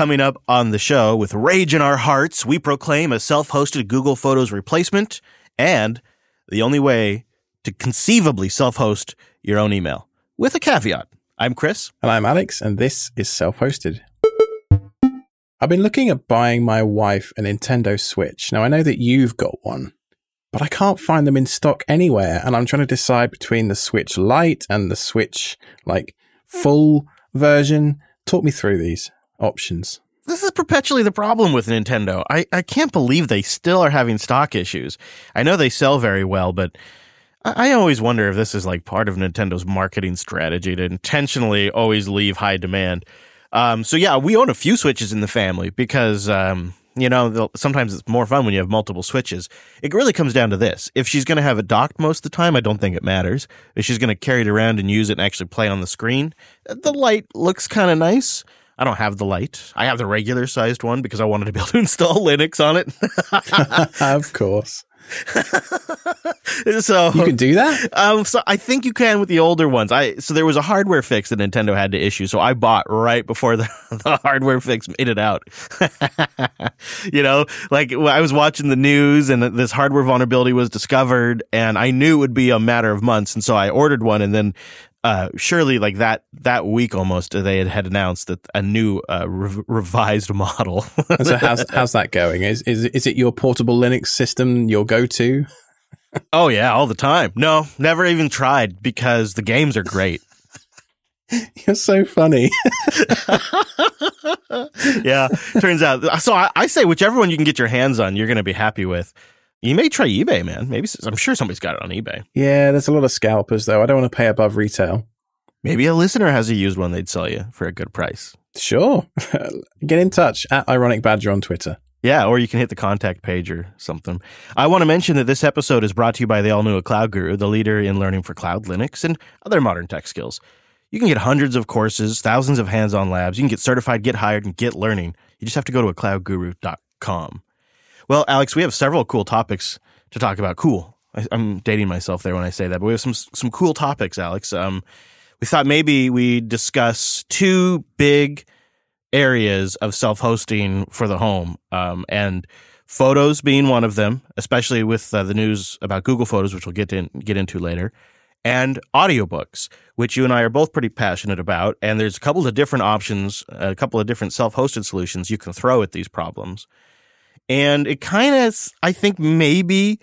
Coming up on the show, with rage in our hearts, we proclaim a self hosted Google Photos replacement and the only way to conceivably self host your own email. With a caveat. I'm Chris. And I'm Alex, and this is self hosted. I've been looking at buying my wife a Nintendo Switch. Now, I know that you've got one, but I can't find them in stock anywhere. And I'm trying to decide between the Switch Lite and the Switch, like, full version. Talk me through these options. This is perpetually the problem with Nintendo. I, I can't believe they still are having stock issues. I know they sell very well, but I, I always wonder if this is like part of Nintendo's marketing strategy to intentionally always leave high demand. Um, so yeah, we own a few Switches in the family because, um, you know, sometimes it's more fun when you have multiple Switches. It really comes down to this. If she's going to have it docked most of the time, I don't think it matters. If she's going to carry it around and use it and actually play on the screen, the Lite looks kind of nice. I don't have the Lite. I have the regular sized one because I wanted to be able to install Linux on it. of course. so you can do that. Um, so I think you can with the older ones. I so there was a hardware fix that Nintendo had to issue, so I bought right before the, the hardware fix made it out. you know, like I was watching the news and this hardware vulnerability was discovered, and I knew it would be a matter of months, and so I ordered one, and then uh, surely like that that week almost they had, had announced that a new uh, re- revised model. so how's how's that going? Is is is it your portable Linux system your go to? oh yeah, all the time. No, never even tried because the games are great. You're so funny. yeah, turns out. So I, I say whichever one you can get your hands on, you're going to be happy with. You may try eBay, man. Maybe I'm sure somebody's got it on eBay. Yeah, there's a lot of scalpers though. I don't want to pay above retail. Maybe a listener has a used one they'd sell you for a good price. Sure. Get in touch at Ironic Badger on Twitter. Yeah, or you can hit the contact page or something. I want to mention that this episode is brought to you by the all new A Cloud Guru, the leader in learning for cloud, Linux, and other modern tech skills. You can get hundreds of courses, thousands of hands on labs. You can get certified, get hired, and get learning. You just have to go to cloudguru.com. Well, Alex, we have several cool topics to talk about. Cool. I, am dating myself there when I say that, but we have some some cool topics, Alex. Um, we thought maybe we discuss two big areas of self-hosting for the home, um, and photos being one of them, especially with uh, the news about Google Photos, which we'll get in, get into later, and audiobooks, which you and I are both pretty passionate about. And there's a couple of different options, a couple of different self-hosted solutions you can throw at these problems. And it kind of, I think maybe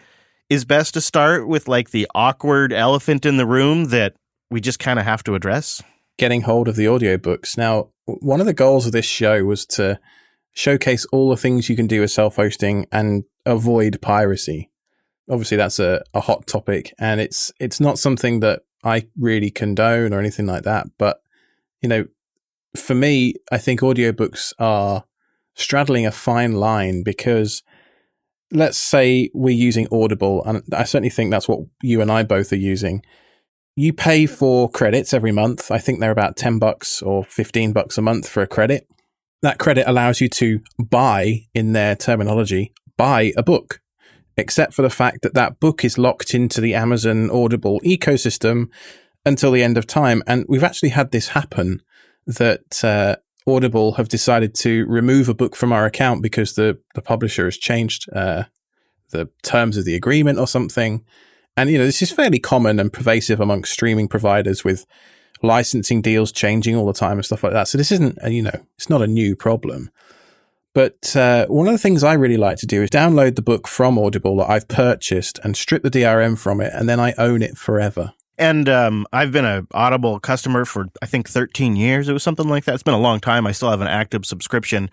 is best to start with like the awkward elephant in the room that we just kind of have to address. Getting hold of the audiobooks. Now, one of the goals of this show was to showcase all the things you can do with self hosting and avoid piracy. Obviously, that's a, a hot topic, and it's it's not something that I really condone or anything like that. But you know, for me, I think audiobooks are straddling a fine line because let's say we're using Audible, and I certainly think that's what you and I both are using. You pay for credits every month. I think they're about 10 bucks or 15 bucks a month for a credit. That credit allows you to buy, in their terminology, buy a book, except for the fact that that book is locked into the Amazon Audible ecosystem until the end of time. And we've actually had this happen that uh, Audible have decided to remove a book from our account because the, the publisher has changed uh, the terms of the agreement or something. And, you know, this is fairly common and pervasive amongst streaming providers with licensing deals changing all the time and stuff like that. So this isn't, you know, it's not a new problem. But uh, one of the things I really like to do is download the book from Audible that I've purchased and strip the DRM from it, and then I own it forever. And um, I've been an Audible customer for I think 13 years. It was something like that. It's been a long time. I still have an active subscription.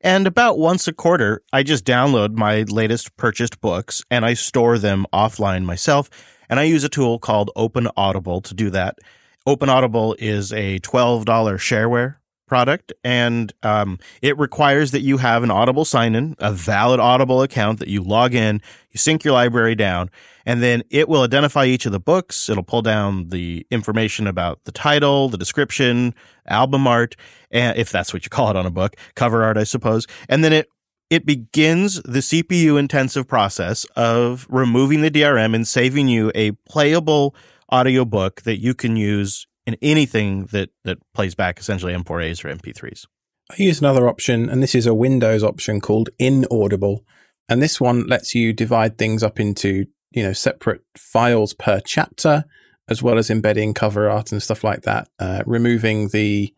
And about once a quarter, I just download my latest purchased books and I store them offline myself. And I use a tool called OpenAudible to do that. OpenAudible is a $12 shareware product, and um, it requires that you have an Audible sign in, a valid Audible account that you log in, you sync your library down, and then it will identify each of the books. It'll pull down the information about the title, the description, album art, and if that's what you call it on a book, cover art, I suppose, and then it it begins the CPU intensive process of removing the DRM and saving you a playable audiobook that you can use in anything that that plays back essentially M4As or MP3s. I use another option, and this is a Windows option called Inaudible. And this one lets you divide things up into, you know, separate files per chapter, as well as embedding cover art and stuff like that, uh, removing the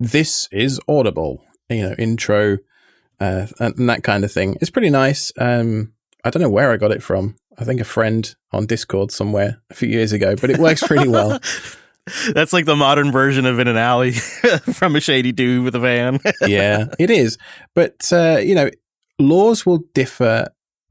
this is audible, you know, intro uh, and that kind of thing. It's pretty nice. Um, I don't know where I got it from. I think a friend on Discord somewhere a few years ago, but it works pretty well. That's like the modern version of in an alley from a shady dude with a van. yeah, it is. But uh, you know, laws will differ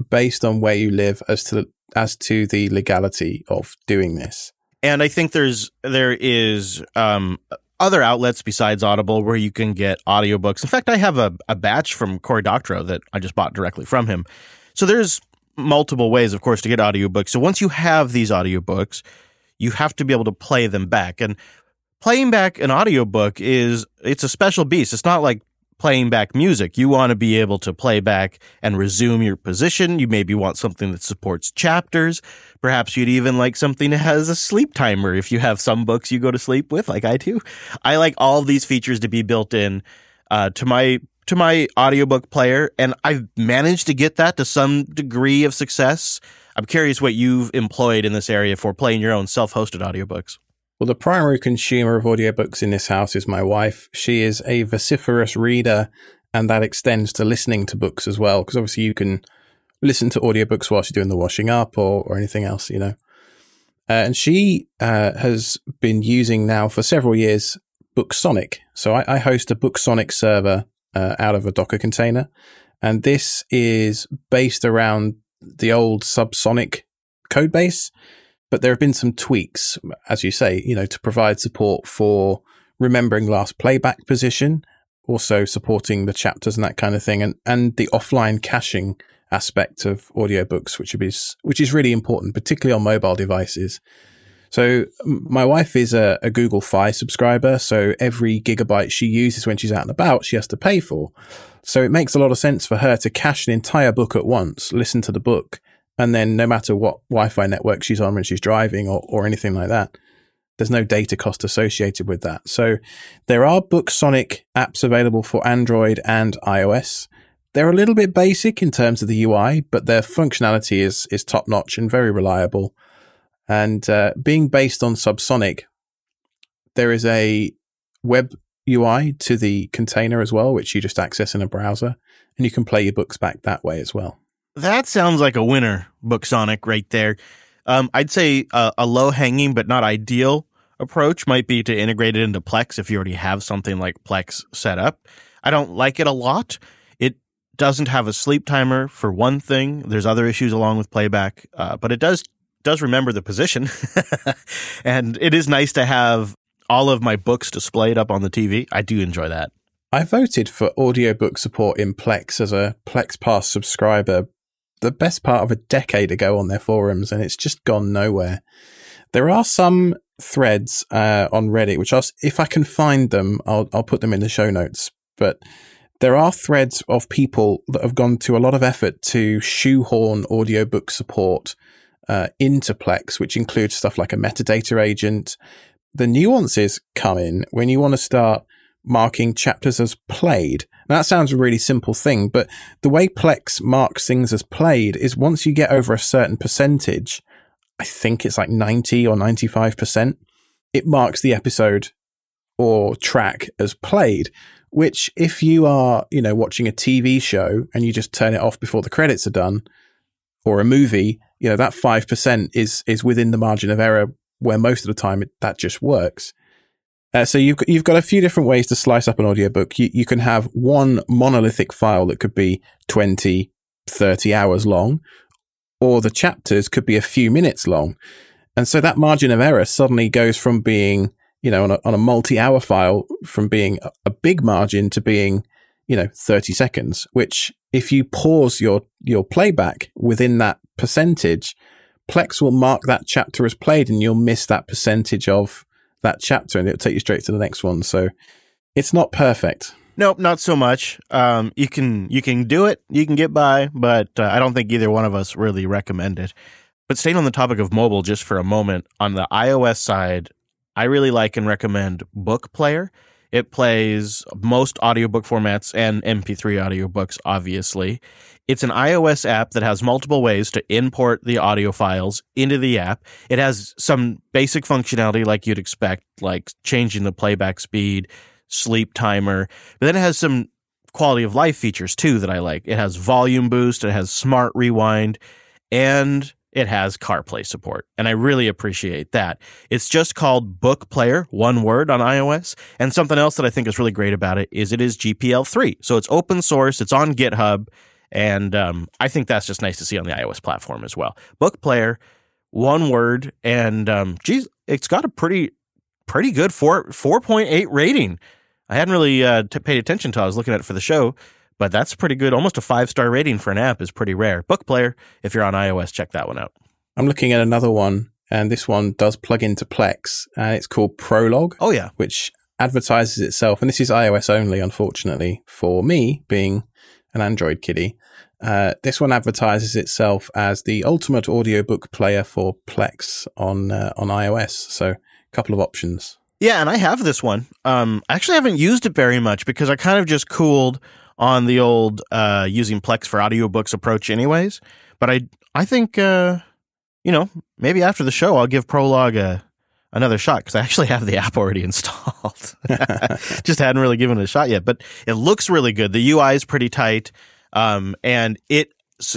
based on where you live as to as to the legality of doing this. And I think there's there is um, other outlets besides Audible where you can get audiobooks. In fact, I have a, a batch from Cory Doctorow that I just bought directly from him. So there's multiple ways, of course, to get audiobooks. So once you have these audiobooks, you have to be able to play them back. And playing back an audiobook is it's a special beast. It's not like playing back music. You want to be able to play back and resume your position. You maybe want something that supports chapters. Perhaps you'd even like something that has a sleep timer if you have some books you go to sleep with, like I do. I like all these features to be built in uh, to my to my audiobook player, and I've managed to get that to some degree of success. I'm curious what you've employed in this area for playing your own self-hosted audiobooks. Well, the primary consumer of audiobooks in this house is my wife. She is a vociferous reader, and that extends to listening to books as well, because obviously you can listen to audiobooks whilst you're doing the washing up or, or anything else, you know. Uh, and she uh, has been using now for several years BookSonic. So I, I host a BookSonic server uh, out of a Docker container, and this is based around the old Subsonic code base but there have been some tweaks, as you say, you know, to provide support for remembering last playback position, also supporting the chapters and that kind of thing, and, and the offline caching aspect of audiobooks, which is which is really important, particularly on mobile devices. So my wife is a, a, Google Fi subscriber, so every gigabyte she uses when she's out and about, she has to pay for. So it makes a lot of sense for her to cache an entire book at once, listen to the book, and then no matter what Wi-Fi network she's on when she's driving or, or anything like that, there's no data cost associated with that. So there are BookSonic apps available for Android and iOS. They're a little bit basic in terms of the UI, but their functionality is is top notch and very reliable. And uh, being based on Subsonic, there is a web UI to the container as well, which you just access in a browser, and you can play your books back that way as well. That sounds like a winner, BookSonic, right there. Um, I'd say a, a low hanging but not ideal approach might be to integrate it into Plex if you already have something like Plex set up. I don't like it a lot. It doesn't have a sleep timer for one thing. There's other issues along with playback, uh, but it does does remember the position, and it is nice to have all of my books displayed up on the TV. I do enjoy that. I voted for audiobook support in Plex as a Plex Pass subscriber the best part of a decade ago on their forums, and it's just gone nowhere. There are some threads uh, on Reddit, which I'll, if I can find them, I'll, I'll put them in the show notes. But there are threads of people that have gone to a lot of effort to shoehorn audiobook support uh, into Plex, which includes stuff like a metadata agent. The nuances come in when you want to start marking chapters as played. Now, that sounds a really simple thing, but the way Plex marks things as played is once you get over a certain percentage, I think it's like 90 or 95%, it marks the episode or track as played, which if you are, you know, watching a TV show and you just turn it off before the credits are done or a movie, you know, that 5% is is within the margin of error where most of the time it, that just works. Uh, so you've you've got a few different ways to slice up an audiobook. You, you can have one monolithic file that could be 20, 30 hours long, or the chapters could be a few minutes long. And so that margin of error suddenly goes from being, you know, on a, on a multi-hour file from being a, a big margin to being, you know, 30 seconds, which if you pause your, your playback within that percentage, Plex will mark that chapter as played and you'll miss that percentage of that chapter and it'll take you straight to the next one. So it's not perfect. Nope, not so much. Um, you can you can do it, you can get by, but uh, I don't think either one of us really recommend it. But staying on the topic of mobile just for a moment, on the iOS side, I really like and recommend BookPlayer. It plays most audiobook formats and MP3 audiobooks, obviously. It's an iOS app that has multiple ways to import the audio files into the app. It has some basic functionality like you'd expect, like changing the playback speed, sleep timer, but then it has some quality of life features too that I like. It has volume boost, it has smart rewind, and it has CarPlay support. And I really appreciate that. It's just called BookPlayer, one word on iOS. And something else that I think is really great about it is it is GPL 3. So it's open source, it's on GitHub. And um, I think that's just nice to see on the iOS platform as well. BookPlayer, one word, and um, geez, it's got a pretty pretty good four four point eight rating. I hadn't really uh, t- paid attention until I was looking at it for the show, but that's pretty good. Almost a five star rating for an app is pretty rare. BookPlayer, if you're on iOS, check that one out. I'm looking at another one, and this one does plug into Plex, and it's called Prologue. Oh yeah, which advertises itself, and this is iOS only, unfortunately, for me being an Android kiddie. Uh, this one advertises itself as the ultimate audiobook player for Plex on uh, on iOS. So, a couple of options. Yeah, and I have this one. Um, I actually haven't used it very much because I kind of just cooled on the old uh, using Plex for audiobooks approach, anyways. But I I think uh, you know maybe after the show I'll give Prologue a another shot because I actually have the app already installed. Just hadn't really given it a shot yet, but it looks really good. The UI is pretty tight, um, and it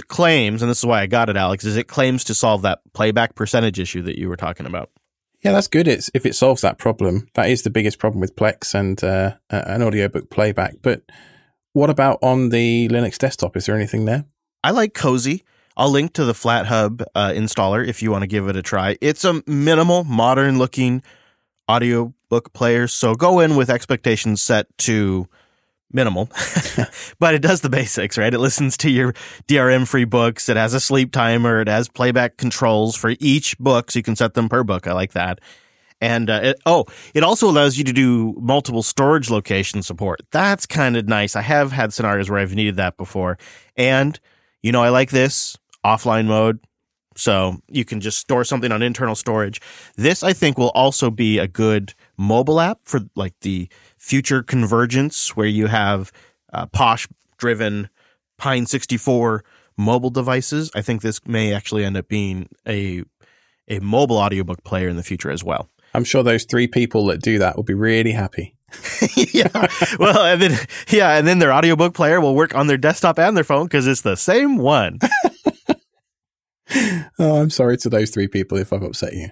claims, and this is why I got it, Alex, is it claims to solve that playback percentage issue that you were talking about. Yeah, that's good. It's if it solves that problem. That is the biggest problem with Plex and uh, an audiobook playback. But what about on the Linux desktop? Is there anything there? I like Cozy. I'll link to the FlatHub uh, installer if you want to give it a try. It's a minimal, modern looking audiobook player. So go in with expectations set to minimal, but it does the basics, right? It listens to your DRM free books. It has a sleep timer. It has playback controls for each book. So you can set them per book. I like that. And uh, it, oh, it also allows you to do multiple storage location support. That's kind of nice. I have had scenarios where I've needed that before. And, you know, I like this offline mode. So you can just store something on internal storage. This, I think, will also be a good mobile app for like the future convergence where you have uh, Phosh driven Pine 64 mobile devices. I think this may actually end up being a a mobile audiobook player in the future as well. I'm sure those three people that do that will be really happy. yeah. Well, and then yeah, and then their audiobook player will work on their desktop and their phone because it's the same one. oh, I'm sorry to those three people if I've upset you.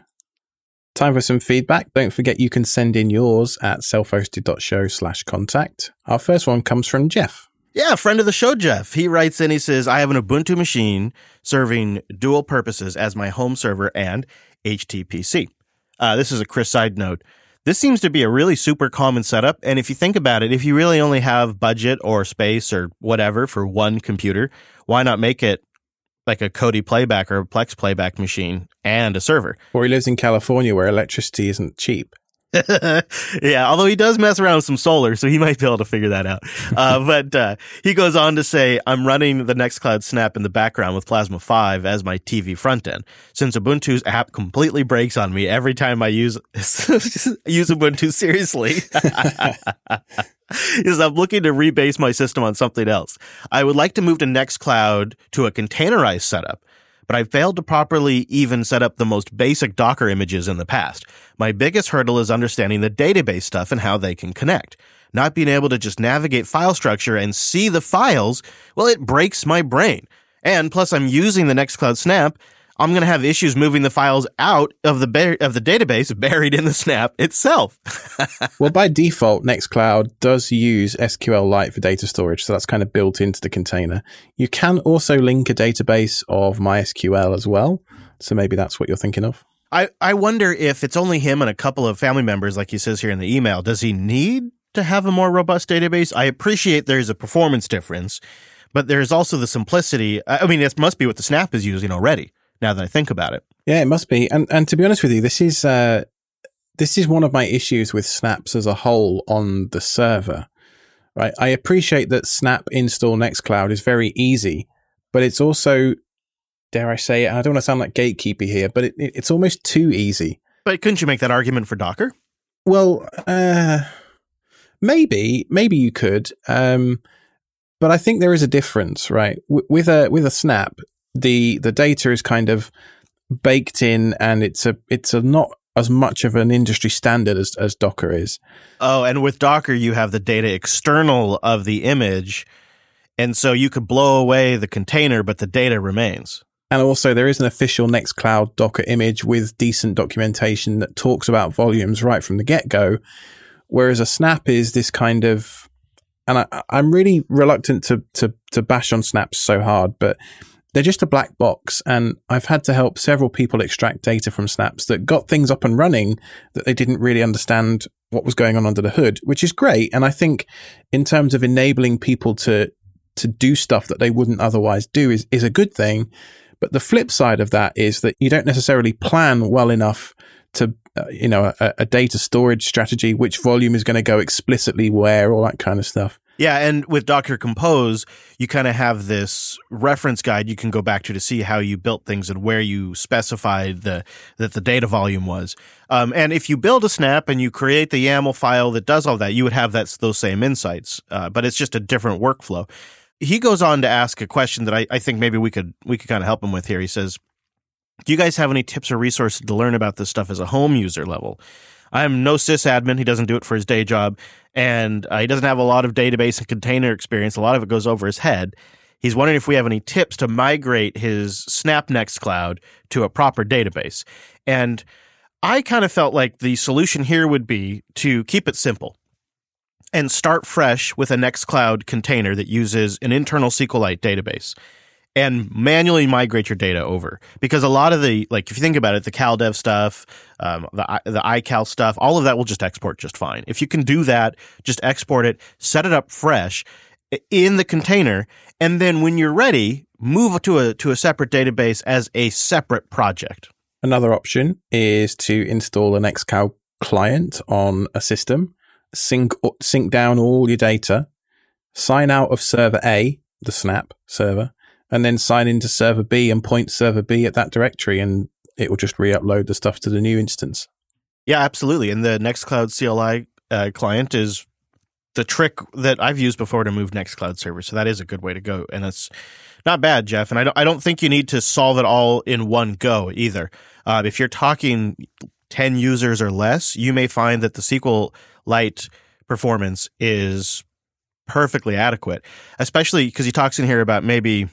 Time for some feedback. Don't forget you can send in yours at selfhosted.show slash contact. Our first one comes from Jeff. Yeah, friend of the show, Jeff. He writes in, he says, I have an Ubuntu machine serving dual purposes as my home server and HTPC. Uh, this is a Chris side note. This seems to be a really super common setup. And if you think about it, if you really only have budget or space or whatever for one computer, why not make it like a Kodi playback or a Plex playback machine and a server. Or he lives in California where electricity isn't cheap. yeah, although he does mess around with some solar, so he might be able to figure that out. Uh, but uh, he goes on to say, I'm running the Nextcloud Snap in the background with Plasma 5 as my TV front end. Since Ubuntu's app completely breaks on me every time I use use Ubuntu seriously. is I'm looking to rebase my system on something else. I would like to move to Nextcloud to a containerized setup, but I've failed to properly even set up the most basic Docker images in the past. My biggest hurdle is understanding the database stuff and how they can connect. Not being able to just navigate file structure and see the files, well, it breaks my brain. And plus, I'm using the Nextcloud Snap I'm going to have issues moving the files out of the bar- of the database buried in the snap itself. well, by default, Nextcloud does use SQLite for data storage, so that's kind of built into the container. You can also link a database of MySQL as well, so maybe that's what you're thinking of. I, I wonder if it's only him and a couple of family members, like he says here in the email. Does he need to have a more robust database? I appreciate there's a performance difference, but there's also the simplicity. I mean, it must be what the Snap is using already now that I think about it. Yeah, it must be. And and to be honest with you, this is uh, this is one of my issues with snaps as a whole on the server. Right, I appreciate that Snap install Nextcloud is very easy, but it's also, dare I say it, I don't want to sound like gatekeeper here, but it, it, it's almost too easy. But couldn't you make that argument for Docker? Well, uh, maybe, maybe you could. Um, but I think there is a difference, right? W- with a with a snap, the the data is kind of baked in, and it's a it's a not as much of an industry standard as, as Docker is. Oh, and with Docker, you have the data external of the image. And so you could blow away the container, but the data remains. And also, there is an official Nextcloud Docker image with decent documentation that talks about volumes right from the get go. Whereas a snap is this kind of, and I, I'm really reluctant to, to, to bash on snaps so hard, but they're just a black box. And I've had to help several people extract data from snaps that got things up and running that they didn't really understand what was going on under the hood, which is great. And I think in terms of enabling people to, to do stuff that they wouldn't otherwise do is, is a good thing. But the flip side of that is that you don't necessarily plan well enough to, uh, you know, a, a, data storage strategy, which volume is going to go explicitly where, all that kind of stuff. Yeah, and with Docker Compose, you kind of have this reference guide you can go back to to see how you built things and where you specified the that the data volume was. Um, and if you build a snap and you create the YAML file that does all that, you would have that those same insights. Uh, but it's just a different workflow. He goes on to ask a question that I, I think maybe we could we could kind of help him with here. He says, "Do you guys have any tips or resources to learn about this stuff as a home user level?" I'm no sysadmin. He doesn't do it for his day job, and uh, he doesn't have a lot of database and container experience. A lot of it goes over his head. He's wondering if we have any tips to migrate his Snap Nextcloud to a proper database. And I kind of felt like the solution here would be to keep it simple and start fresh with a Nextcloud container that uses an internal SQLite database and manually migrate your data over. Because a lot of the like if you think about it the CalDAV stuff um, the, the ical stuff all of that will just export just fine. If you can do that just export it set it up fresh in the container and then when you're ready move to a to a separate database as a separate project. Another option is to install an nextcloud client on a system sync sync down all your data sign out of server a the snap server and then sign into server B and point server B at that directory, and it will just re-upload the stuff to the new instance. Yeah, absolutely. And the Nextcloud CLI uh, client is the trick that I've used before to move Nextcloud servers. So that is a good way to go, and it's not bad, Jeff. And I don't, I don't think you need to solve it all in one go either. Uh, if you're talking ten users or less, you may find that the SQLite performance is perfectly adequate, especially because he talks in here about maybe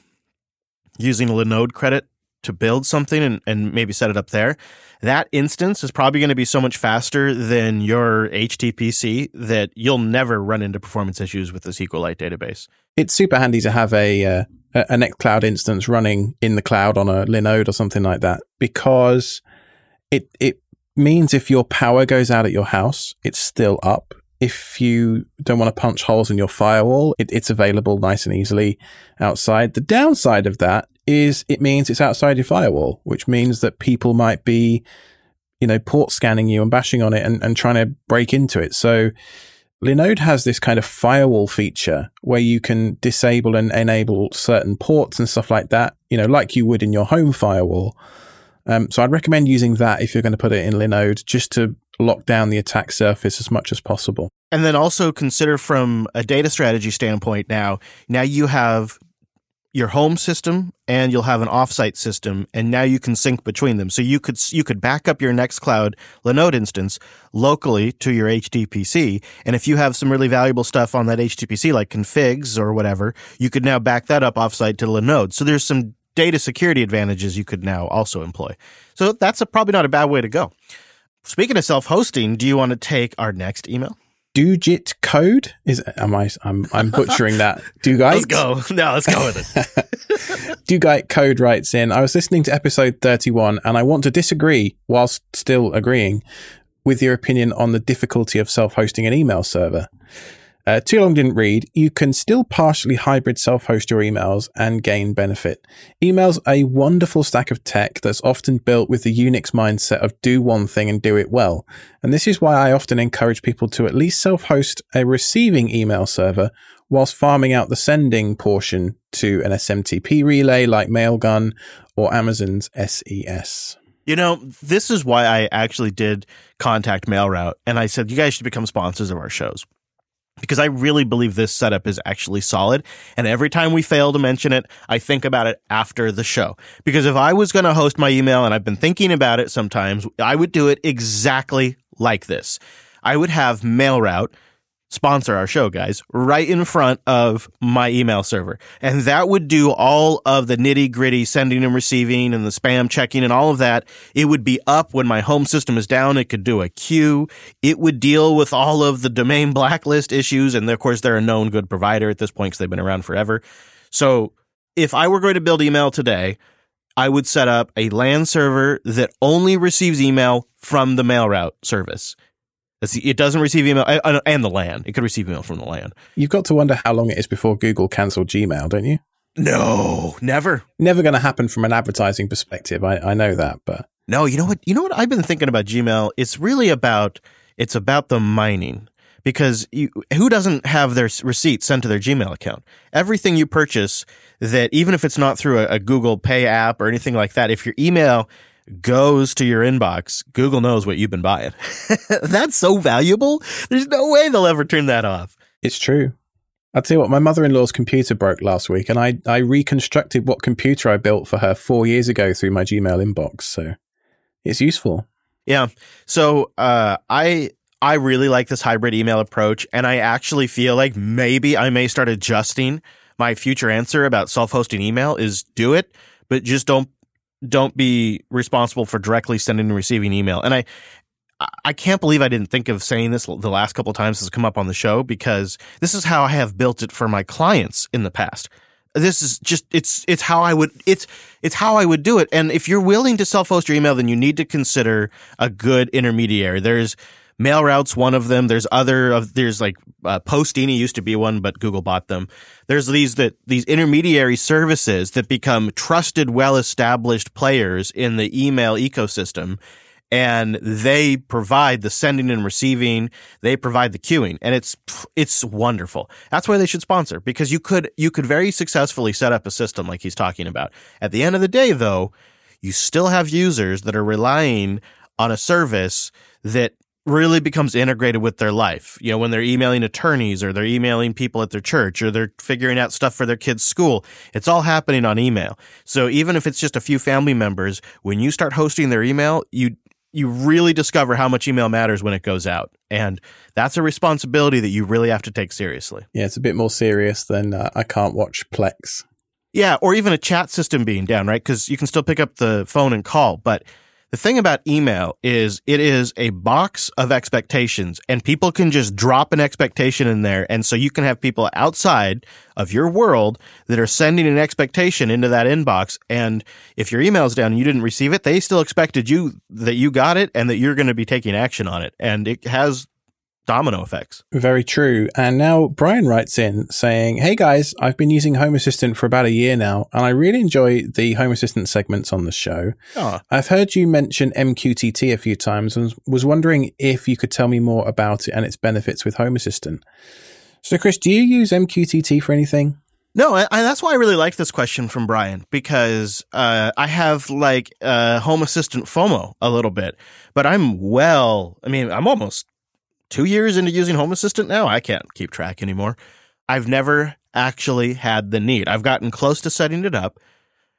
using a Linode credit to build something and, and maybe set it up there, that instance is probably going to be so much faster than your HTPC that you'll never run into performance issues with the SQLite database. It's super handy to have a uh, a Nextcloud instance running in the cloud on a Linode or something like that because it it means if your power goes out at your house, it's still up if you don't want to punch holes in your firewall, it, it's available nice and easily outside. The downside of that is it means it's outside your firewall, which means that people might be, you know, port scanning you and bashing on it and, and trying to break into it. So Linode has this kind of firewall feature where you can disable and enable certain ports and stuff like that, you know, like you would in your home firewall. Um, so I'd recommend using that if you're going to put it in Linode just to lock down the attack surface as much as possible. And then also consider from a data strategy standpoint now, now you have your home system and you'll have an offsite system and now you can sync between them. So you could you could back up your Nextcloud Linode instance locally to your HTPC and if you have some really valuable stuff on that HTPC like configs or whatever, you could now back that up offsite to Linode. So there's some data security advantages you could now also employ. So that's a, probably not a bad way to go. Speaking of self-hosting, do you want to take our next email? Dugit code is am I I'm I'm butchering that. Dugite. let's go. No, let's go with it. Dugite code writes in, I was listening to episode 31 and I want to disagree whilst still agreeing with your opinion on the difficulty of self-hosting an email server. Uh, too long didn't read. You can still partially hybrid self host your emails and gain benefit. Email's a wonderful stack of tech that's often built with the Unix mindset of do one thing and do it well. And this is why I often encourage people to at least self host a receiving email server whilst farming out the sending portion to an SMTP relay like Mailgun or Amazon's SES. You know, this is why I actually did contact MailRoute and I said, you guys should become sponsors of our shows because I really believe this setup is actually solid. And every time we fail to mention it, I think about it after the show. Because if I was going to host my email and I've been thinking about it sometimes, I would do it exactly like this. I would have MailRoute sponsor our show, guys, right in front of my email server. And that would do all of the nitty gritty sending and receiving and the spam checking and all of that. It would be up when my home system is down. It could do a queue. It would deal with all of the domain blacklist issues. And of course, they're a known good provider at this point because they've been around forever. So if I were going to build email today, I would set up a LAN server that only receives email from the MailRoute service. It doesn't receive email and the LAN. It could receive email from the LAN. You've got to wonder how long it is before Google cancelled Gmail, don't you? No, never. Never going to happen from an advertising perspective. I, I know that, but no. You know what? You know what? I've been thinking about Gmail. It's really about it's about the mining because you, who doesn't have their receipt sent to their Gmail account? Everything you purchase that even if it's not through a, a Google Pay app or anything like that, if your email goes to your inbox, Google knows what you've been buying. That's so valuable. There's no way they'll ever turn that off. It's true. I'll tell you what, my mother in law's computer broke last week, and I, I reconstructed what computer I built for her four years ago through my Gmail inbox. So it's useful. Yeah. So uh, I I really like this hybrid email approach, and I actually feel like maybe I may start adjusting my future answer about self hosting email is do it, but just don't don't be responsible for directly sending and receiving email. And I, I can't believe I didn't think of saying this the last couple of times has come up on the show because this is how I have built it for my clients in the past. This is just it's it's how I would it's it's how I would do it. And if you're willing to self-host your email, then you need to consider a good intermediary. There's MailRoute's one of them. There's other of there's like uh, Postini used to be one, but Google bought them. There's these that these intermediary services that become trusted, well established players in the email ecosystem, and they provide the sending and receiving. They provide the queuing, and it's it's wonderful. That's why they should sponsor because you could you could very successfully set up a system like he's talking about. At the end of the day, though, you still have users that are relying on a service that really becomes integrated with their life. You know, when they're emailing attorneys or they're emailing people at their church or they're figuring out stuff for their kids' school, it's all happening on email. So even if it's just a few family members, when you start hosting their email, you you really discover how much email matters when it goes out. And that's a responsibility that you really have to take seriously. Yeah, it's a bit more serious than uh, I can't watch Plex. Yeah, or even a chat system being down, right? Because you can still pick up the phone and call, but the thing about email is it is a box of expectations and people can just drop an expectation in there. And so you can have people outside of your world that are sending an expectation into that inbox. And if your email's down and you didn't receive it, they still expected you that you got it and that you're going to be taking action on it. And it has domino effects. Very true. And now Brian writes in saying, Hey guys, I've been using Home Assistant for about a year now, and I really enjoy the Home Assistant segments on the show. Oh. I've heard you mention MQTT a few times and was wondering if you could tell me more about it and its benefits with Home Assistant. So, Chris, do you use MQTT for anything? No, I, I, that's why I really like this question from Brian because uh, I have like uh, Home Assistant FOMO a little bit, but I'm well. I mean, I'm almost two years into using Home Assistant now. I can't keep track anymore. I've never actually had the need. I've gotten close to setting it up,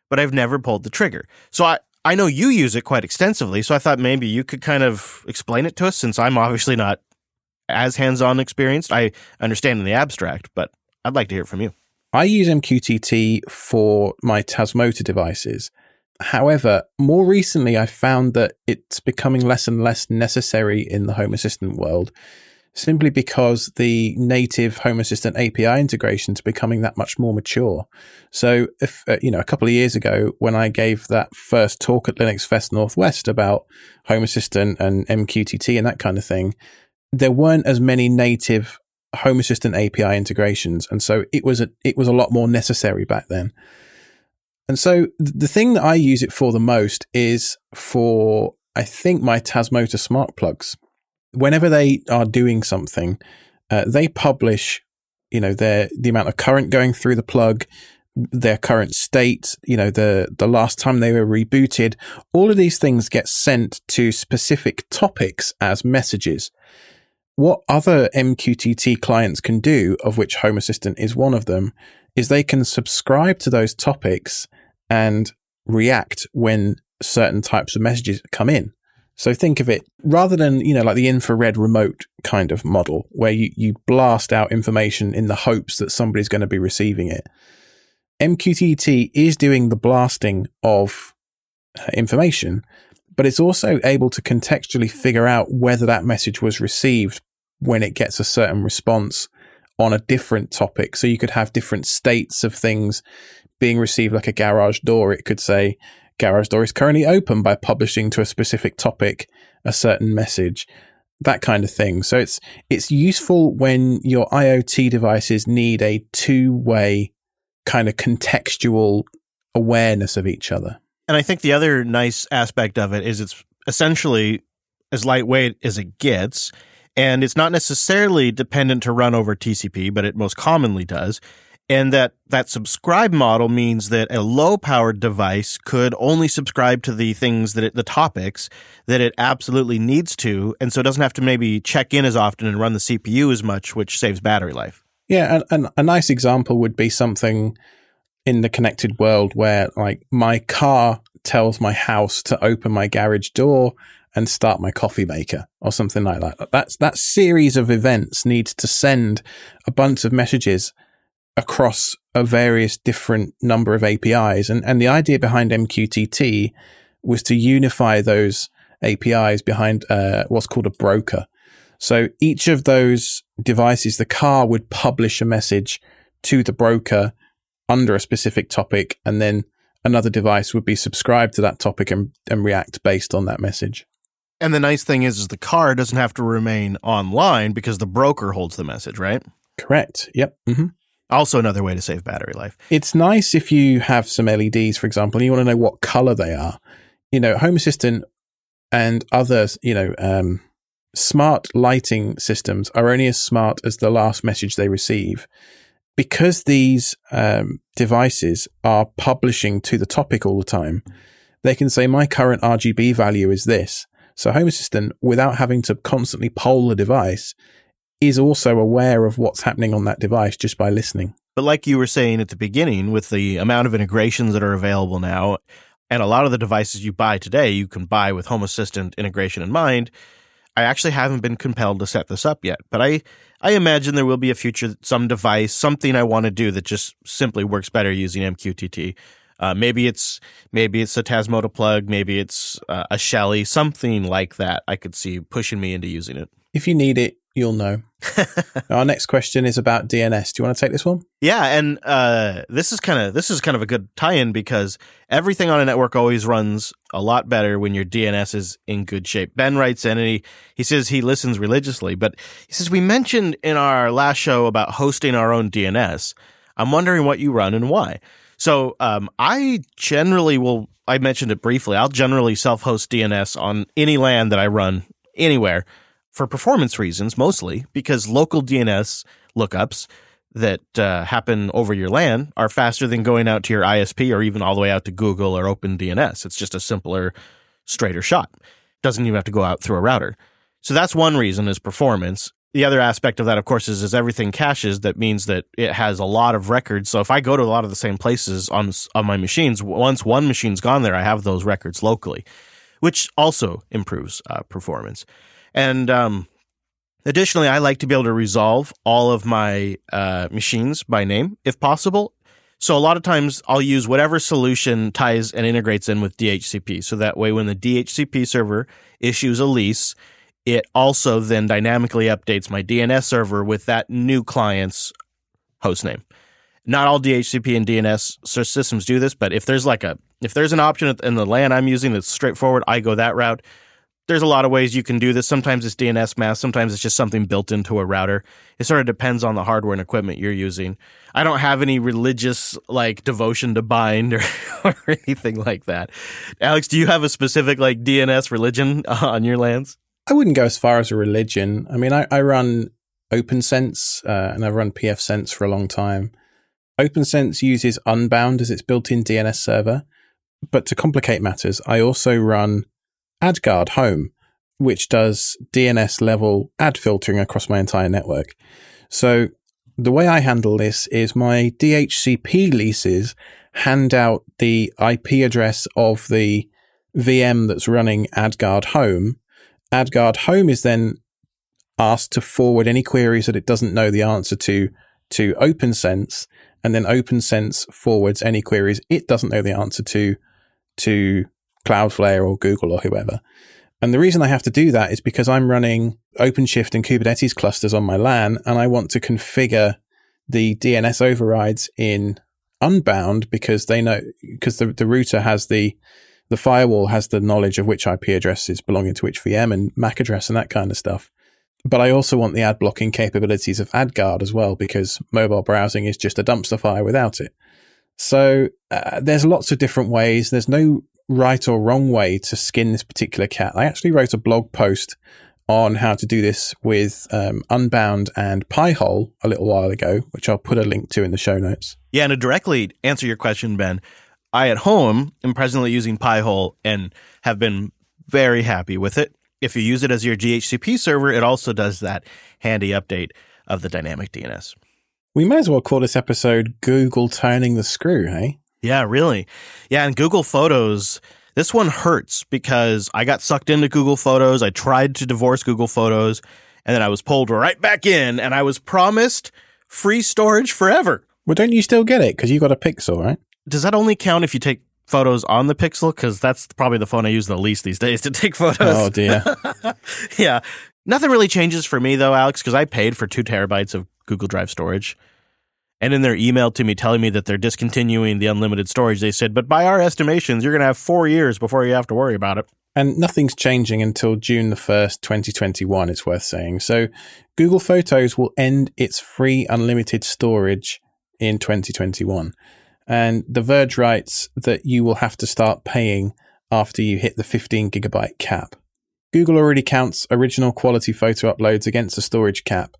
but I've never pulled the trigger. So I, I know you use it quite extensively. So I thought maybe you could kind of explain it to us since I'm obviously not as hands on experienced. I understand in the abstract, but I'd like to hear from you. I use MQTT for my Tasmota devices. However, more recently, I found that it's becoming less and less necessary in the Home Assistant world simply because the native Home Assistant API integration is becoming that much more mature. So, if uh, you know, a couple of years ago, when I gave that first talk at LinuxFest Northwest about Home Assistant and MQTT and that kind of thing, there weren't as many native Home Assistant API integrations, and so it was a, it was a lot more necessary back then. And so the thing that I use it for the most is for, I think, my Tasmota smart plugs. Whenever they are doing something, uh, they publish, you know, their the amount of current going through the plug, their current state, you know, the the last time they were rebooted. All of these things get sent to specific topics as messages. what other MQTT clients can do, of which Home Assistant is one of them, is they can subscribe to those topics and react when certain types of messages come in. So think of it rather than, you know, like the infrared remote kind of model where you, you blast out information in the hopes that somebody's going to be receiving it. MQTT is doing the blasting of uh, information, but it's also able to contextually figure out whether that message was received when it gets a certain response on a different topic. So you could have different states of things being received, like a garage door. It could say, garage door is currently open by publishing to a specific topic a certain message that kind of thing so it's it's useful when your iot devices need a two-way kind of contextual awareness of each other and i think the other nice aspect of it is it's essentially as lightweight as it gets and it's not necessarily dependent to run over tcp but it most commonly does and that that subscribe model means that a low powered device could only subscribe to the things that it, the topics that it absolutely needs to and so it doesn't have to maybe check in as often and run the cpu as much which saves battery life yeah and, a nice example would be something in the connected world where like my car tells my house to open my garage door and start my coffee maker or something like that. That's that series of events needs to send a bunch of messages across a various different number of APIs. And, and the idea behind MQTT was to unify those APIs behind uh, what's called a broker. So each of those devices, the car would publish a message to the broker under a specific topic, and then another device would be subscribed to that topic and, and react based on that message. And the nice thing is, is the car doesn't have to remain online because the broker holds the message, right? Correct. Yep. Mm-hmm. Also, another way to save battery life. It's nice if you have some LEDs, for example, and you want to know what color they are. You know, Home Assistant and other, you know, um, smart lighting systems are only as smart as the last message they receive. Because these um, devices are publishing to the topic all the time, they can say, my current RGB value is this. So Home Assistant, without having to constantly poll the device, is also aware of what's happening on that device just by listening. But like you were saying at the beginning, with the amount of integrations that are available now, and a lot of the devices you buy today, you can buy with Home Assistant integration in mind. I actually haven't been compelled to set this up yet, but I, I imagine there will be a future, some device, something I want to do that just simply works better using MQTT. Uh, maybe it's maybe it's a Tasmota plug, maybe it's uh, a Shelly, something like that. I could see pushing me into using it. If you need it, you'll know. Our next question is about DNS. Do you want to take this one? Yeah, and uh, this is kind of this is kind of a good tie-in because everything on a network always runs a lot better when your DNS is in good shape. Ben writes in and he, he says he listens religiously, but he says we mentioned in our last show about hosting our own DNS. I'm wondering what you run and why. So um, I generally will. I mentioned it briefly. I'll generally self-host DNS on any LAN that I run anywhere for performance reasons, mostly because local DNS lookups that uh, happen over your LAN are faster than going out to your ISP or even all the way out to Google or OpenDNS. It's just a simpler, straighter shot. Doesn't even have to go out through a router. So that's one reason is performance. The other aspect of that, of course, is, is everything caches. That means that it has a lot of records. So if I go to a lot of the same places on on my machines, once one machine's gone there, I have those records locally, which also improves uh, performance. And um, additionally, I like to be able to resolve all of my uh, machines by name if possible. So a lot of times I'll use whatever solution ties and integrates in with DHCP. So that way, when the DHCP server issues a lease, it also then dynamically updates my DNS server with that new client's hostname. Not all DHCP and DNS systems do this, but if there's like a if there's an option in the LAN I'm using that's straightforward, I go that route there's a lot of ways you can do this. Sometimes it's dnsmasq, sometimes it's just something built into a router. It sort of depends on the hardware and equipment you're using. I don't have any religious like devotion to bind or, or anything like that. Alex, do you have a specific like DNS religion on your LANs? I wouldn't go as far as a religion. I mean, I, I run OPNsense uh, and I've run pfSense for a long time. OPNsense uses Unbound as its built-in DNS server, but to complicate matters, I also run AdGuard Home, which does DNS level ad filtering across my entire network. So the way I handle this is my DHCP leases hand out the IP address of the VM that's running AdGuard Home. AdGuard Home is then asked to forward any queries that it doesn't know the answer to to OPNsense, and then OPNsense forwards any queries it doesn't know the answer to to Cloudflare or Google or whoever. And the reason I have to do that is because I'm running OpenShift and Kubernetes clusters on my LAN, and I want to configure the DNS overrides in Unbound because they know because the, the router has the the firewall has the knowledge of which IP addresses belonging to which VM and MAC address and that kind of stuff. But I also want the ad blocking capabilities of AdGuard as well because mobile browsing is just a dumpster fire without it. So uh, there's lots of different ways. There's no right or wrong way to skin this particular cat. I actually wrote a blog post on how to do this with um, Unbound and Pi-hole a little while ago, which I'll put a link to in the show notes. Yeah, and to directly answer your question, Ben, I at home am presently using Pi-hole and have been very happy with it. If you use it as your DHCP server, it also does that handy update of the dynamic DNS. We may as well call this episode Google Turning the Screw, hey? Yeah, really. Yeah, and Google Photos, this one hurts because I got sucked into Google Photos. I tried to divorce Google Photos, and then I was pulled right back in, and I was promised free storage forever. Well, don't you still get it because you got a Pixel, right? Does that only count if you take photos on the Pixel? Because that's probably the phone I use the least these days to take photos. Oh, dear. yeah. Nothing really changes for me, though, Alex, because I paid for two terabytes of Google Drive storage. And in their email to me telling me that they're discontinuing the unlimited storage, they said, but by our estimations, you're going to have four years before you have to worry about it. And nothing's changing until June the 1st, 2021, it's worth saying. So Google Photos will end its free unlimited storage in 2021. And The Verge writes that you will have to start paying after you hit the 15 gigabyte cap. Google already counts original quality photo uploads against the storage cap,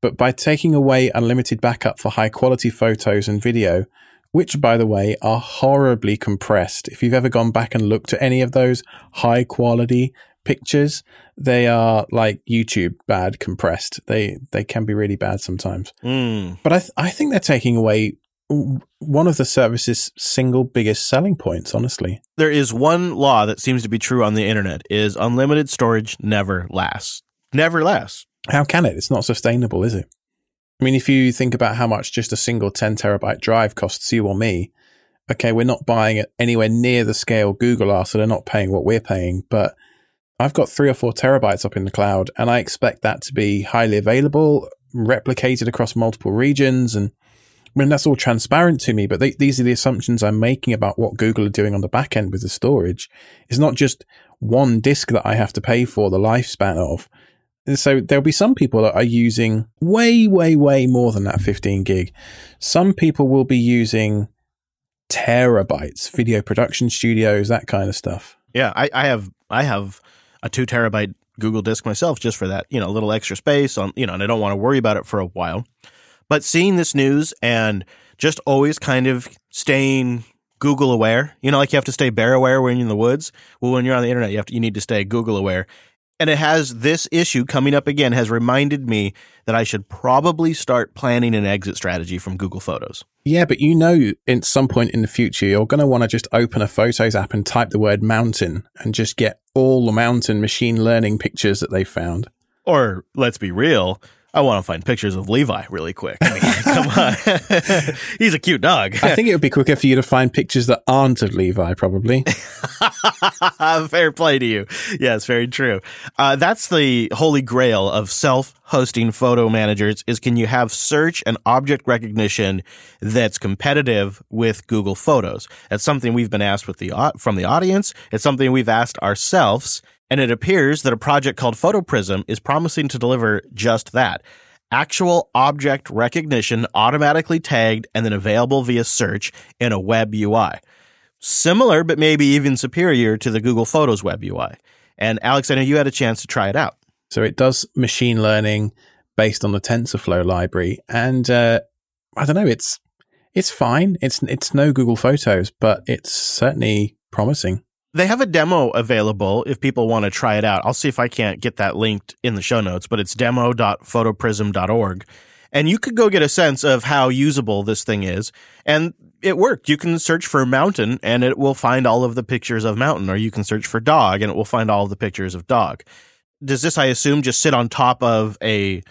but by taking away unlimited backup for high quality photos and video, which by the way are horribly compressed. If you've ever gone back and looked at any of those high quality pictures, they are like YouTube bad compressed. They they can be really bad sometimes. Mm. But I th- I think they're taking away one of the service's single biggest selling points honestly there is one law that seems to be true on the internet is unlimited storage never lasts never lasts how can it? It's not sustainable, is it? I mean, if you think about how much just a single 10 terabyte drive costs you or me, okay, we're not buying it anywhere near the scale Google are, so they're not paying what we're paying. But I've got three or four terabytes up in the cloud, and I expect that to be highly available, replicated across multiple regions. And I mean, that's all transparent to me, but they, these are the assumptions I'm making about what Google are doing on the back end with the storage. It's not just one disk that I have to pay for the lifespan of so there'll be some people that are using way, way, way more than that 15 gig. Some people will be using terabytes, video production studios, that kind of stuff. Yeah, I, I have I have a two terabyte Google disk myself just for that, you know, a little extra space on, you know, and I don't want to worry about it for a while. But seeing this news and just always kind of staying Google aware, you know, like you have to stay bear aware when you're in the woods. Well, when you're on the internet, you have to, you need to stay Google aware and it has this issue coming up again has reminded me that I should probably start planning an exit strategy from Google Photos. Yeah, but you know, at some point in the future, you're going to want to just open a Photos app and type the word mountain and just get all the mountain machine learning pictures that they found. Or let's be real, I want to find pictures of Levi really quick. I mean, come on. He's a cute dog. I think it would be quicker for you to find pictures that aren't of Levi, probably. Fair play to you. Yes, very true. Uh, that's the holy grail of self-hosting photo managers is can you have search and object recognition that's competitive with Google Photos? That's something we've been asked with the from the audience. It's something we've asked ourselves and it appears that a project called PhotoPrism is promising to deliver just that. Actual object recognition automatically tagged and then available via search in a web UI. Similar, but maybe even superior to the Google Photos web UI. And Alex, I know you had a chance to try it out. So it does machine learning based on the TensorFlow library, and uh, I don't know, it's it's fine. It's it's no Google Photos, but it's certainly promising. They have a demo available if people want to try it out. I'll see if I can't get that linked in the show notes, but it's demo.photoprism.org. And you could go get a sense of how usable this thing is. And it worked. You can search for mountain and it will find all of the pictures of mountain, or you can search for dog and it will find all of the pictures of dog. Does this, I assume, just sit on top of a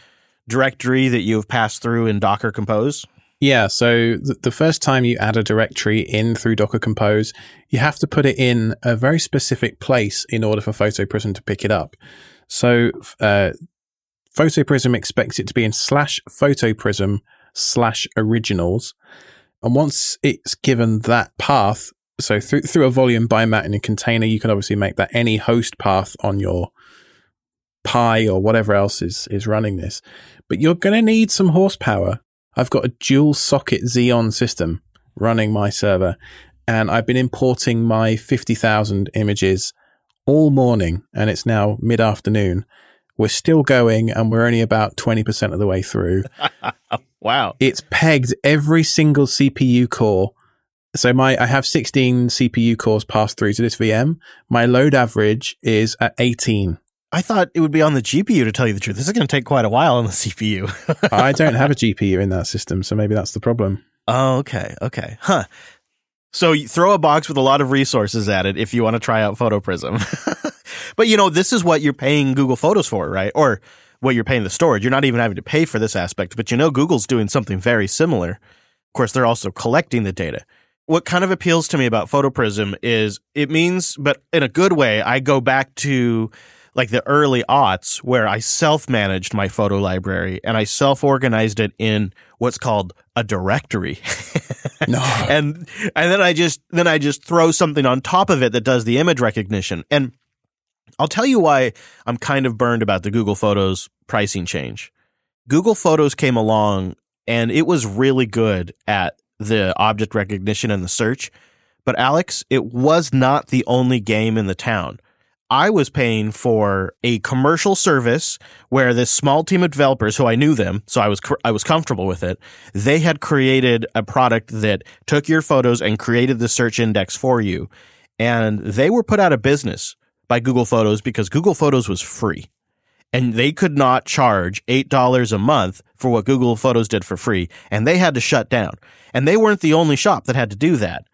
directory that you've passed through in Docker Compose? Yeah, so the first time you add a directory in through Docker Compose, you have to put it in a very specific place in order for PhotoPrism to pick it up. So uh, PhotoPrism expects it to be in slash PhotoPrism slash originals. And once it's given that path, so through through a volume bind mount in a container, you can obviously make that any host path on your Pi or whatever else is is running this. But you're going to need some horsepower. I've got a dual socket Xeon system running my server, and I've been importing my 50,000 images all morning, and it's now mid afternoon. We're still going, and we're only about 20% of the way through. wow. It's pegged every single CPU core. So my I have 16 CPU cores passed through to this VM. My load average is at 18. I thought it would be on the GPU to tell you the truth. This is going to take quite a while on the CPU. I don't have a GPU in that system, so maybe that's the problem. Oh, okay. Okay. Huh. So you throw a box with a lot of resources at it if you want to try out PhotoPrism. but you know, this is what you're paying Google Photos for, right? Or what you're paying the storage. You're not even having to pay for this aspect, but you know, Google's doing something very similar. Of course, they're also collecting the data. What kind of appeals to me about PhotoPrism is it means, but in a good way, I go back to like the early aughts where I self managed my photo library and I self organized it in what's called a directory. no. and and then I just then I just throw something on top of it that does the image recognition. And I'll tell you why I'm kind of burned about the Google Photos pricing change. Google Photos came along and it was really good at the object recognition and the search. But Alex, it was not the only game in the town. I was paying for a commercial service where this small team of developers who I knew them, so I was I was comfortable with it. They had created a product that took your photos and created the search index for you. And they were put out of business by Google Photos because Google Photos was free. And they could not charge $8 a month for what Google Photos did for free, and they had to shut down. And they weren't the only shop that had to do that.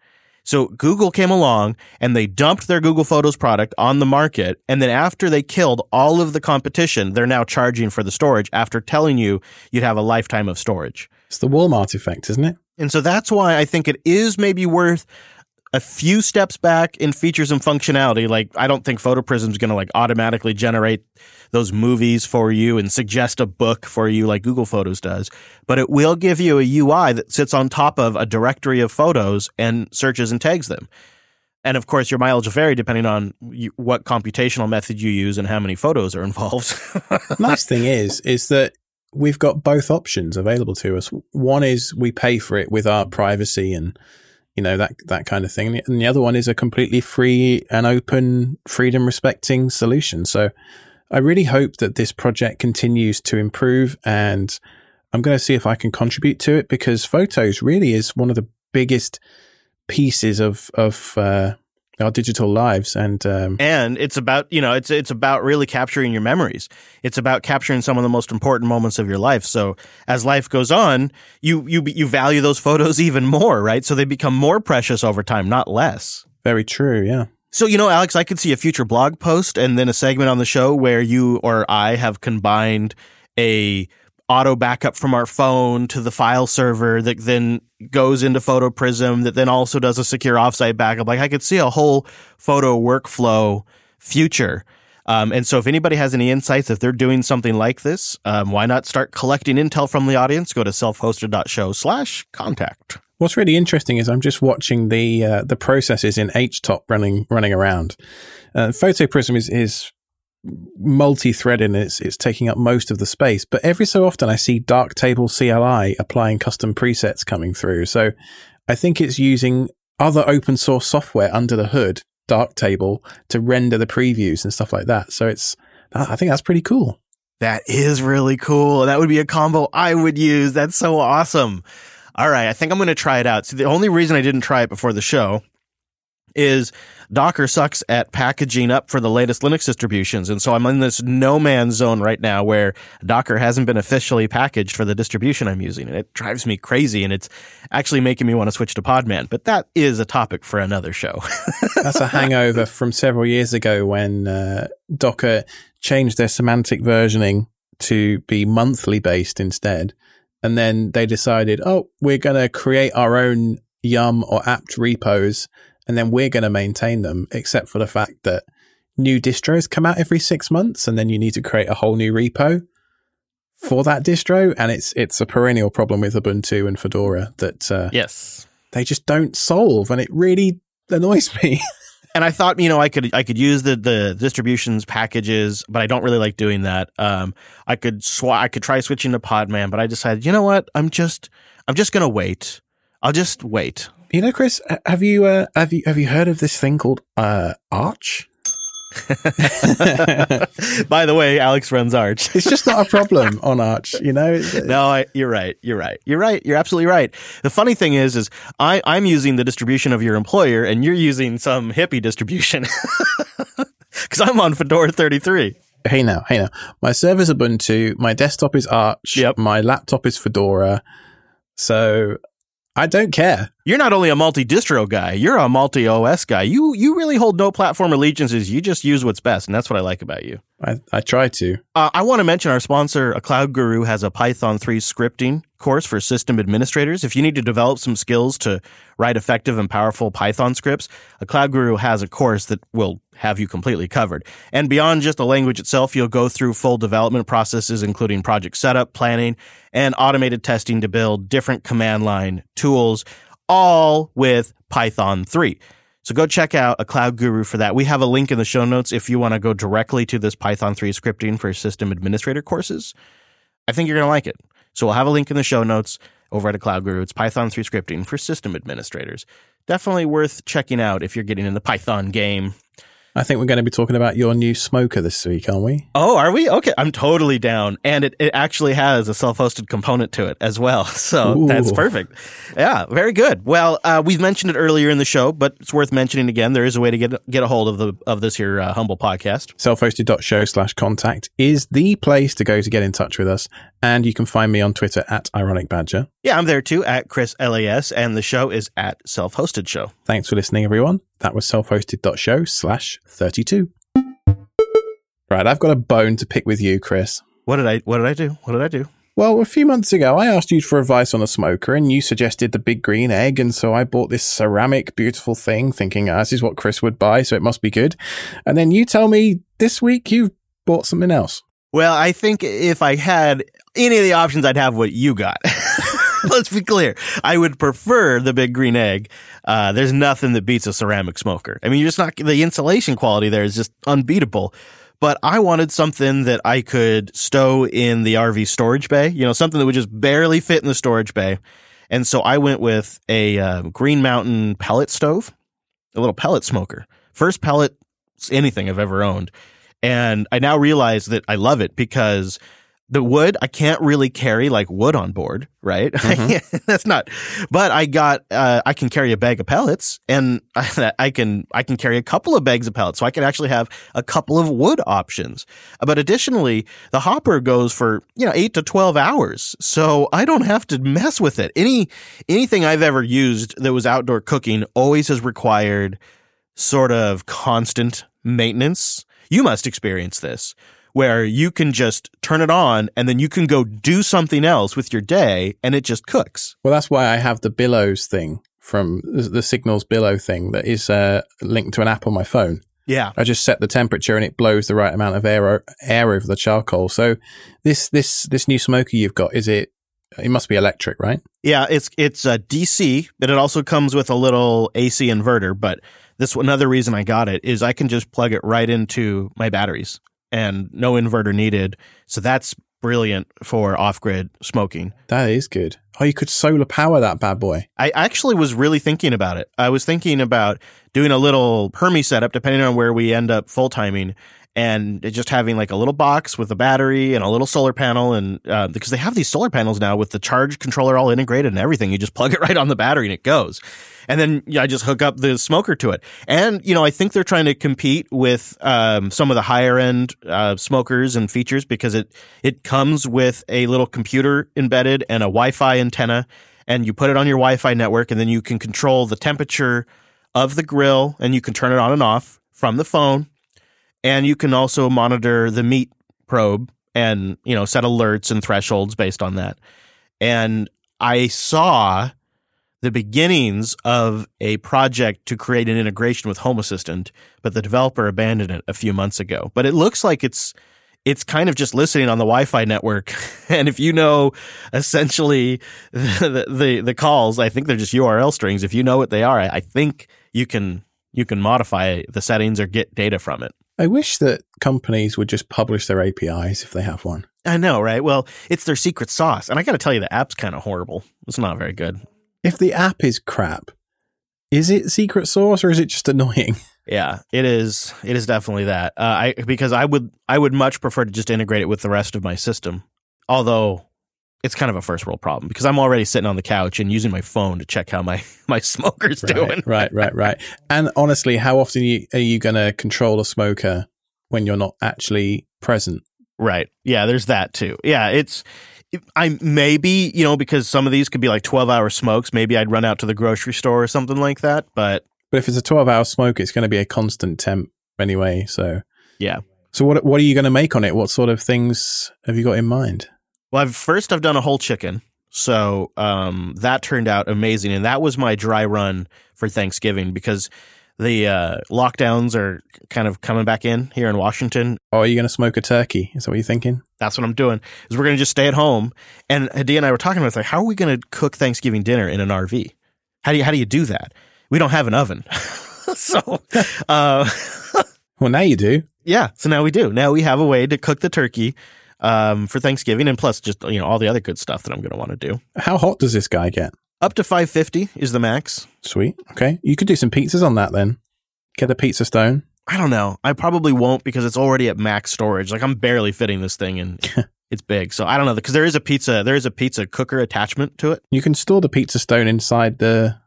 So Google came along and they dumped their Google Photos product on the market. And then after they killed all of the competition, they're now charging for the storage after telling you you'd have a lifetime of storage. It's the Walmart effect, isn't it? And so that's why I think it is maybe worth a few steps back in features and functionality. Like I don't think PhotoPrism is going to like automatically generate those movies for you and suggest a book for you like Google Photos does, but it will give you a UI that sits on top of a directory of photos and searches and tags them. And of course, your mileage will vary depending on what computational method you use and how many photos are involved. nice thing is, is that we've got both options available to us. One is we pay for it with our privacy and you know that that kind of thing. And the other one is a completely free and open freedom respecting solution. So i really hope that this project continues to improve and i'm going to see if i can contribute to it because photos really is one of the biggest pieces of of uh, our digital lives and um, and it's about you know it's it's about really capturing your memories. It's about capturing some of the most important moments of your life. So as life goes on you you you value those photos even more right? So they become more precious over time not less. Very true yeah. So you know alex i could see a future blog post and then a segment on the show where you or i have combined a auto backup from our phone to the file server that then goes into PhotoPrism that then also does a secure offsite backup. Like I could see a whole photo workflow future. Um, and so if anybody has any insights, if they're doing something like this, um, why not start collecting intel from the audience? Go to selfhosted.show slash contact. What's really interesting is I'm just watching the uh, the processes in HTOP running running around. Uh, PhotoPrism is, is multi-threaded and it's it's taking up most of the space. But every so often I see Darktable CLI applying custom presets coming through. So I think it's using other open source software under the hood, Darktable, to render the previews and stuff like that. So it's I think that's pretty cool. That is really cool. That would be a combo I would use. That's so awesome. All right, I think I'm going to try it out. So the only reason I didn't try it before the show is Docker sucks at packaging up for the latest Linux distributions. And so I'm in this no man's zone right now where Docker hasn't been officially packaged for the distribution I'm using. And it drives me crazy and it's actually making me want to switch to Podman. But that is a topic for another show. That's a hangover from several years ago when uh, Docker changed their semantic versioning to be monthly based instead. And then they decided, oh, we're going to create our own yum or apt repos and then we're going to maintain them, except for the fact that new distros come out every six months, and then you need to create a whole new repo for that distro, and it's it's a perennial problem with Ubuntu and Fedora that uh, yes they just don't solve, and it really annoys me. and I thought, you know, I could I could use the the distributions packages, but I don't really like doing that. Um, I could sw- I could try switching to Podman, but I decided, you know what, I'm just I'm just gonna wait. I'll just wait. You know, Chris, have you uh, have you have you heard of this thing called uh, Arch? By the way, Alex runs Arch. it's just not a problem on Arch, you know. no, I, you're right. You're right. You're right. You're absolutely right. The funny thing is, is I, I'm using the distribution of your employer, and you're using some hippie distribution because I'm on Fedora 33. Hey now, hey now. My server's Ubuntu. My desktop is Arch. Yep. My laptop is Fedora. So I don't care. You're not only a multi distro guy, you're a multi OS guy. You you really hold no platform allegiances. You just use what's best, and that's what I like about you. I, I try to. Uh, I want to mention our sponsor, a Cloud Guru, has a Python 3 scripting course for system administrators. If you need to develop some skills to write effective and powerful Python scripts, a Cloud Guru has a course that will have you completely covered. And beyond just the language itself, you'll go through full development processes, including project setup, planning, and automated testing to build different command line tools, all with Python 3. So go check out a Cloud Guru for that. We have a link in the show notes if you want to go directly to this Python 3 scripting for system administrator courses. I think you're going to like it. So we'll have a link in the show notes over at a Cloud Guru. It's Python 3 scripting for system administrators. Definitely worth checking out if you're getting in the Python game. I think we're going to be talking about your new smoker this week, aren't we? Oh, are we? Okay, I'm totally down. And it, it actually has a self hosted component to it as well. So Ooh. that's perfect. Yeah, very good. Well, uh, we've mentioned it earlier in the show, but it's worth mentioning again. There is a way to get get a hold of the of this here uh, humble podcast. Self-hosted.show slash contact is the place to go to get in touch with us. And you can find me on Twitter at Ironic Badger. Yeah, I'm there too at Chris LAS, and the show is at Self Hosted Show. Thanks for listening, everyone. That was self-hosted.show slash 32. Right, I've got a bone to pick with you, Chris. What did I What did I do? What did I do? Well, a few months ago, I asked you for advice on a smoker, and you suggested the big green egg, and so I bought this ceramic, beautiful thing, thinking, ah, this is what Chris would buy, so it must be good. And then you tell me this week you've bought something else. Well, I think if I had any of the options, I'd have what you got. Let's be clear. I would prefer the big green egg. Uh, there's nothing that beats a ceramic smoker. I mean, you're just not, the insulation quality there is just unbeatable. But I wanted something that I could stow in the RV storage bay, you know, something that would just barely fit in the storage bay. And so I went with a uh, Green Mountain pellet stove, a little pellet smoker. First pellet anything I've ever owned. And I now realize that I love it because the wood I can't really carry like wood on board, right? Mhm. That's not. But I got uh, I can carry a bag of pellets, and I, I can I can carry a couple of bags of pellets, so I can actually have a couple of wood options. But additionally, the hopper goes for you know eight to twelve hours, so I don't have to mess with it. Any anything I've ever used that was outdoor cooking always has required sort of constant maintenance. You must experience this where you can just turn it on and then you can go do something else with your day and it just cooks. Well, that's why I have the billows thing from the Signals billow thing that is uh, linked to an app on my phone. Yeah. I just set the temperature and it blows the right amount of air air over the charcoal. So this this this new smoker you've got is it? It must be electric, right? Yeah, it's it's a DC, but it also comes with a little AC inverter, but this another reason I got it is I can just plug it right into my batteries and no inverter needed. So that's brilliant for off-grid smoking. That is good. Oh, you could solar power that bad boy. I actually was really thinking about it. I was thinking about doing a little Hermes setup, depending on where we end up full timing, and just having like a little box with a battery and a little solar panel and uh, because they have these solar panels now with the charge controller all integrated and everything. You just plug it right on the battery and it goes. And then i just hook up the smoker to it. And you know i think they're trying to compete with um, some of the higher end uh, smokers and features because it it comes with a little computer embedded and a wi-fi antenna and you put it on your wi-fi network and then you can control the temperature of the grill and you can turn it on and off from the phone and you can also monitor the meat probe and you know set alerts and thresholds based on that and i saw the beginnings of a project to create an integration with home assistant but the developer abandoned it a few months ago but it looks like it's it's kind of just listening on the Wi-Fi network, and if you know essentially the, the the, calls, I think they're just URL strings. If you know what they are, I, I think you can you can modify the settings or get data from it. I wish that companies would just publish their APIs if they have one. I know, right? Well, it's their secret sauce. And I got to tell you, the app's kind of horrible. It's not very good. If the app is crap, is it secret sauce or is it just annoying? Yeah, it is. It is definitely that. Uh, I because I would I would much prefer to just integrate it with the rest of my system. Although it's kind of a first world problem because I'm already sitting on the couch and using my phone to check how my my smoker's right, doing. right, right, right. And honestly, how often are you, you going to control a smoker when you're not actually present? Right. Yeah, there's that too. Yeah, it's I maybe, you know, because some of these could be like 12 hour smokes, maybe I'd run out to the grocery store or something like that, but But if it's a 12 hour smoke, it's going to be a constant temp anyway, so Yeah. So what what are you going to make on it? What sort of things have you got in mind? Well, I've, first I've done a whole chicken. So um, that turned out amazing. And that was my dry run for Thanksgiving because the uh, lockdowns are kind of coming back in here in Washington. Oh, are you going to smoke a turkey? Is that what you're thinking? That's what I'm doing. Is we're going to just stay at home. And Hadia and I were talking about like, how are we going to cook Thanksgiving dinner in an RV? How do you how do you do that? We don't have an oven, so. Uh, well, now you do. Yeah, so now we do. Now we have a way to cook the turkey um, for Thanksgiving, and plus just you know all the other good stuff that I'm going to want to do. How hot does this guy get? Up to 550 is the max. Sweet. Okay, you could do some pizzas on that then. Get a pizza stone. I don't know. I probably won't because it's already at max storage. Like I'm barely fitting this thing and it's big. So I don't know because there is a pizza there is a pizza cooker attachment to it. You can store the pizza stone inside the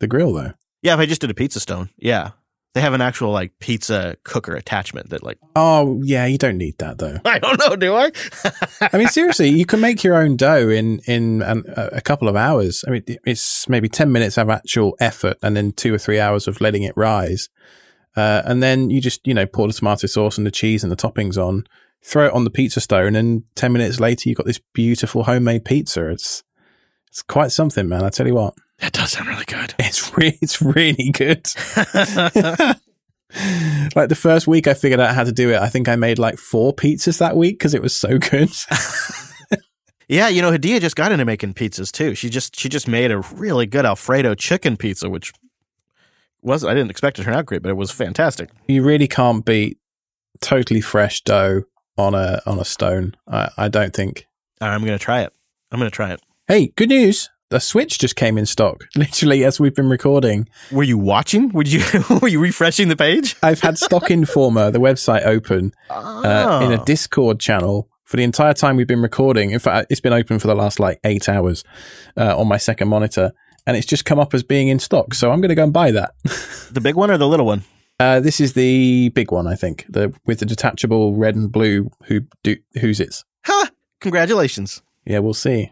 the grill though. Yeah, if I just did a pizza stone. Yeah. They have an actual like pizza cooker attachment that like Oh, yeah, you don't need that though. I don't know, do I? I mean seriously, you can make your own dough in in an, a couple of hours. I mean it's maybe 10 minutes of actual effort and then 2 or 3 hours of letting it rise. Uh, and then you just, you know, pour the tomato sauce and the cheese and the toppings on, throw it on the pizza stone and 10 minutes later you've got this beautiful homemade pizza. It's it's quite something, man. I tell you what. That does sound really good. It's re- it's really good. like the first week I figured out how to do it, I think I made like four pizzas that week because it was so good. yeah, you know, Hadia just got into making pizzas too. She just she just made a really good Alfredo chicken pizza, which was I didn't expect it to turn out great, but it was fantastic. You really can't beat totally fresh dough on a on a stone. I, I don't think. I'm gonna try it. I'm gonna try it. Hey, good news! The Switch just came in stock, literally as we've been recording. Were you watching? Would you were you refreshing the page? I've had Stock Informer, the website, open uh, in a ah. Discord channel for the entire time we've been recording. In fact, it's been open for the last like eight hours uh, on my second monitor, and it's just come up as being in stock. So I'm going to go and buy that. the big one or the little one? Uh, this is the big one, I think, the with the detachable red and blue. Who do who's it's? Ha! Congratulations. Yeah, we'll see.